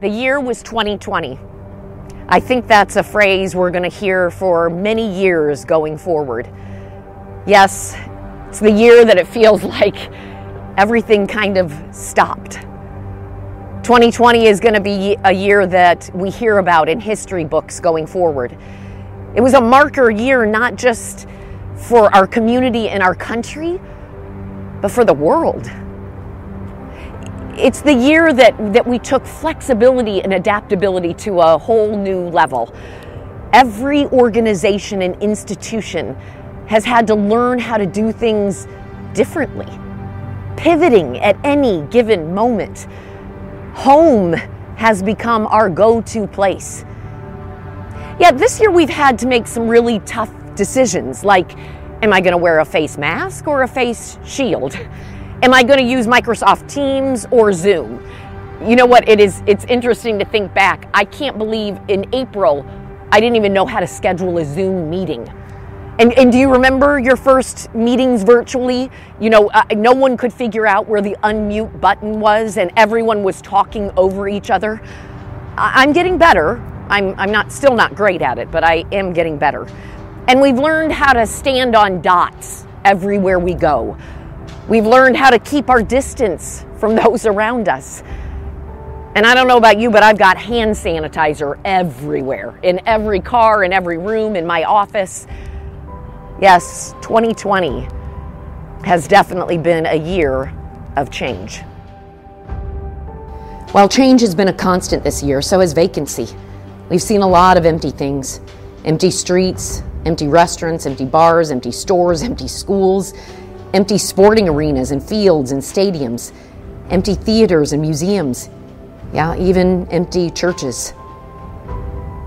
The year was 2020. I think that's a phrase we're going to hear for many years going forward. Yes, it's the year that it feels like everything kind of stopped. 2020 is going to be a year that we hear about in history books going forward. It was a marker year not just for our community and our country, but for the world. It's the year that, that we took flexibility and adaptability to a whole new level. Every organization and institution has had to learn how to do things differently, pivoting at any given moment. Home has become our go to place. Yeah, this year we've had to make some really tough decisions like, am I going to wear a face mask or a face shield? Am I going to use Microsoft Teams or Zoom? You know what? It is it's interesting to think back. I can't believe in April I didn't even know how to schedule a Zoom meeting. And, and do you remember your first meetings virtually? You know, uh, no one could figure out where the unmute button was, and everyone was talking over each other. I, I'm getting better. I'm, I'm not still not great at it, but I am getting better. And we've learned how to stand on dots everywhere we go. We've learned how to keep our distance from those around us. And I don't know about you, but I've got hand sanitizer everywhere in every car, in every room, in my office. Yes, 2020 has definitely been a year of change. While change has been a constant this year, so has vacancy. We've seen a lot of empty things empty streets, empty restaurants, empty bars, empty stores, empty schools, empty sporting arenas and fields and stadiums, empty theaters and museums, yeah, even empty churches.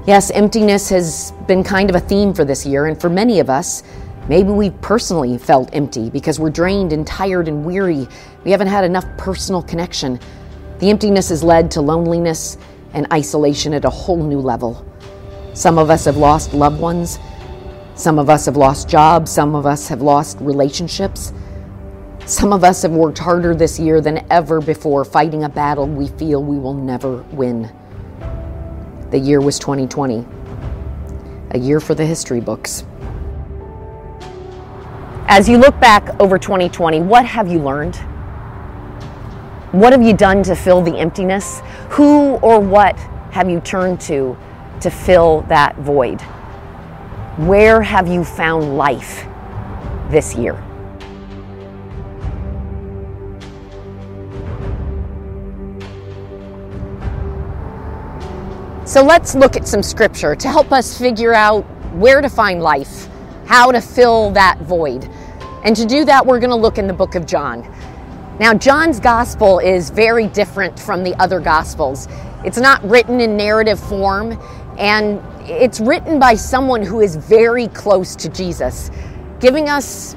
Yes, emptiness has been kind of a theme for this year, and for many of us, Maybe we've personally felt empty because we're drained and tired and weary. We haven't had enough personal connection. The emptiness has led to loneliness and isolation at a whole new level. Some of us have lost loved ones. Some of us have lost jobs. Some of us have lost relationships. Some of us have worked harder this year than ever before fighting a battle we feel we will never win. The year was 2020, a year for the history books. As you look back over 2020, what have you learned? What have you done to fill the emptiness? Who or what have you turned to to fill that void? Where have you found life this year? So let's look at some scripture to help us figure out where to find life how to fill that void. And to do that, we're going to look in the book of John. Now, John's gospel is very different from the other gospels. It's not written in narrative form, and it's written by someone who is very close to Jesus, giving us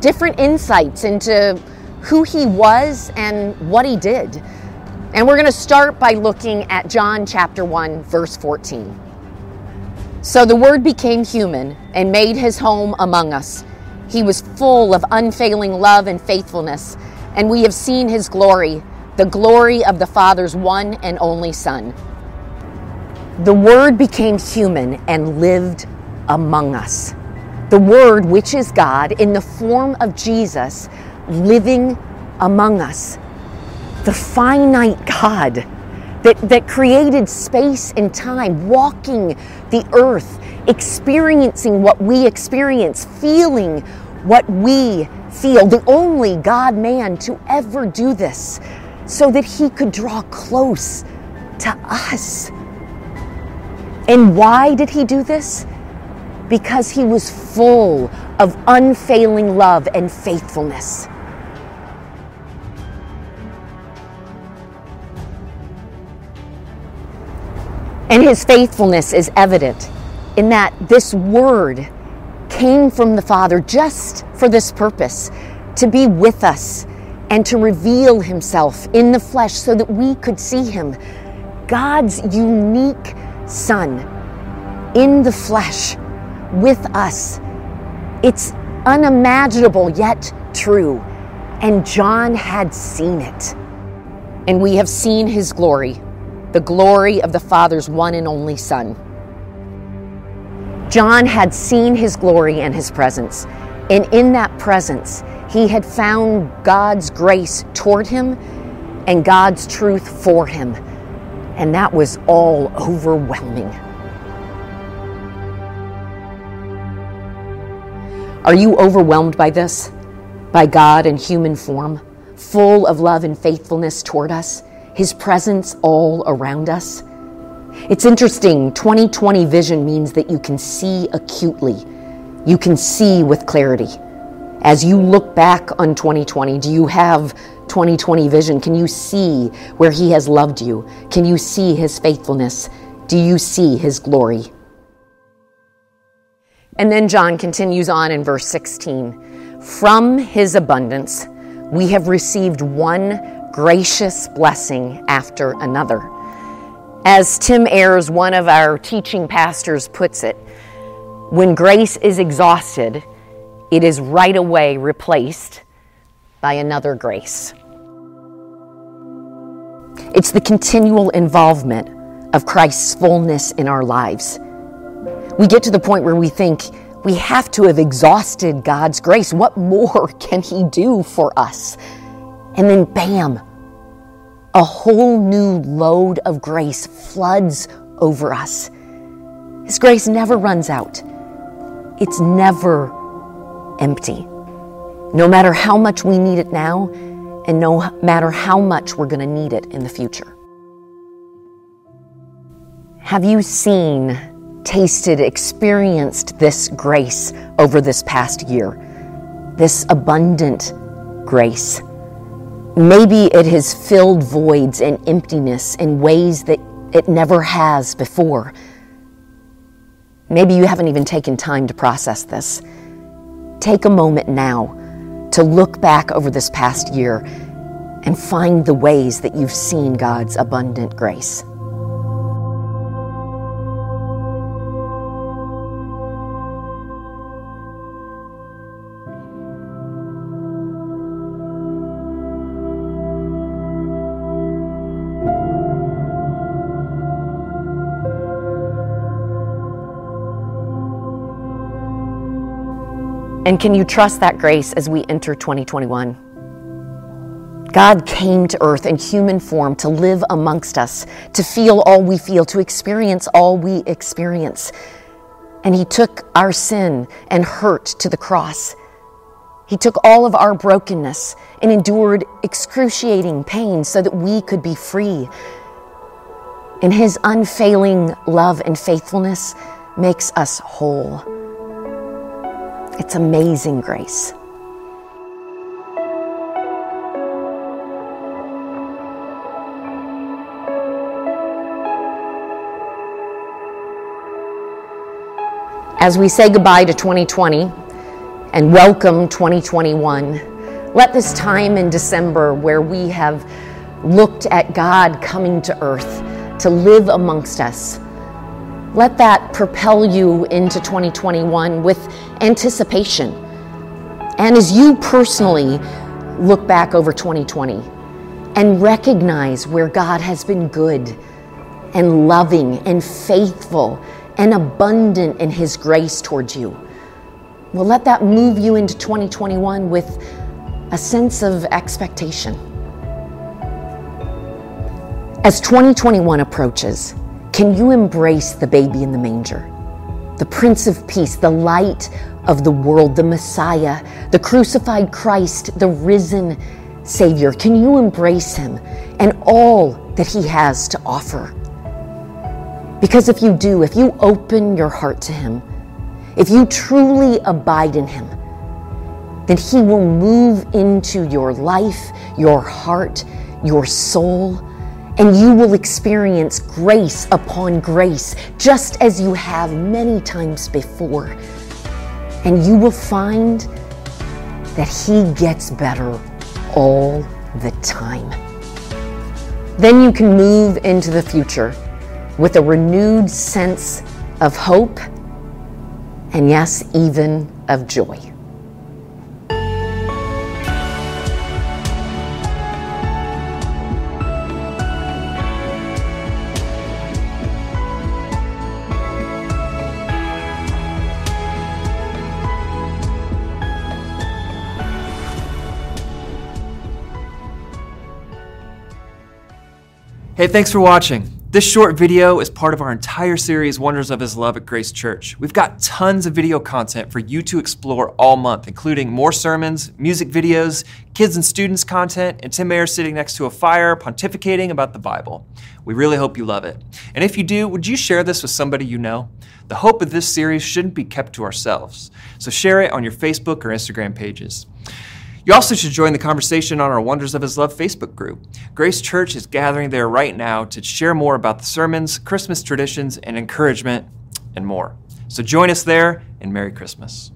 different insights into who he was and what he did. And we're going to start by looking at John chapter 1, verse 14. So the Word became human and made his home among us. He was full of unfailing love and faithfulness, and we have seen his glory, the glory of the Father's one and only Son. The Word became human and lived among us. The Word, which is God, in the form of Jesus, living among us. The finite God that, that created space and time, walking the earth, experiencing what we experience, feeling what we feel, the only God man to ever do this, so that he could draw close to us. And why did he do this? Because he was full of unfailing love and faithfulness. And his faithfulness is evident in that this word came from the Father just for this purpose to be with us and to reveal himself in the flesh so that we could see him. God's unique Son in the flesh with us. It's unimaginable yet true. And John had seen it. And we have seen his glory the glory of the Father's one and only Son. John had seen his glory and his presence, and in that presence, he had found God's grace toward him and God's truth for him. And that was all overwhelming. Are you overwhelmed by this? By God in human form, full of love and faithfulness toward us, His presence all around us? It's interesting, 2020 vision means that you can see acutely, you can see with clarity. As you look back on 2020, do you have 2020 vision? Can you see where He has loved you? Can you see His faithfulness? Do you see His glory? And then John continues on in verse 16 From his abundance, we have received one gracious blessing after another. As Tim Ayers, one of our teaching pastors, puts it, when grace is exhausted, it is right away replaced by another grace. It's the continual involvement of Christ's fullness in our lives we get to the point where we think we have to have exhausted God's grace. What more can He do for us? And then, bam, a whole new load of grace floods over us. His grace never runs out, it's never empty. No matter how much we need it now, and no matter how much we're going to need it in the future. Have you seen tasted, experienced this grace over this past year, this abundant grace. Maybe it has filled voids and emptiness in ways that it never has before. Maybe you haven't even taken time to process this. Take a moment now to look back over this past year and find the ways that you've seen God's abundant grace. And can you trust that grace as we enter 2021? God came to earth in human form to live amongst us, to feel all we feel, to experience all we experience. And He took our sin and hurt to the cross. He took all of our brokenness and endured excruciating pain so that we could be free. And His unfailing love and faithfulness makes us whole. It's amazing grace. As we say goodbye to 2020 and welcome 2021, let this time in December where we have looked at God coming to earth to live amongst us let that propel you into 2021 with anticipation. And as you personally look back over 2020 and recognize where God has been good and loving and faithful and abundant in His grace towards you, well, let that move you into 2021 with a sense of expectation. As 2021 approaches, can you embrace the baby in the manger? The Prince of Peace, the light of the world, the Messiah, the crucified Christ, the risen Savior. Can you embrace him and all that he has to offer? Because if you do, if you open your heart to him, if you truly abide in him, then he will move into your life, your heart, your soul, and you will experience grace upon grace, just as you have many times before. And you will find that He gets better all the time. Then you can move into the future with a renewed sense of hope and, yes, even of joy. Hey, thanks for watching. This short video is part of our entire series, Wonders of His Love at Grace Church. We've got tons of video content for you to explore all month, including more sermons, music videos, kids and students content, and Tim Mayer sitting next to a fire pontificating about the Bible. We really hope you love it. And if you do, would you share this with somebody you know? The hope of this series shouldn't be kept to ourselves, so share it on your Facebook or Instagram pages. You also should join the conversation on our Wonders of His Love Facebook group. Grace Church is gathering there right now to share more about the sermons, Christmas traditions, and encouragement, and more. So join us there, and Merry Christmas.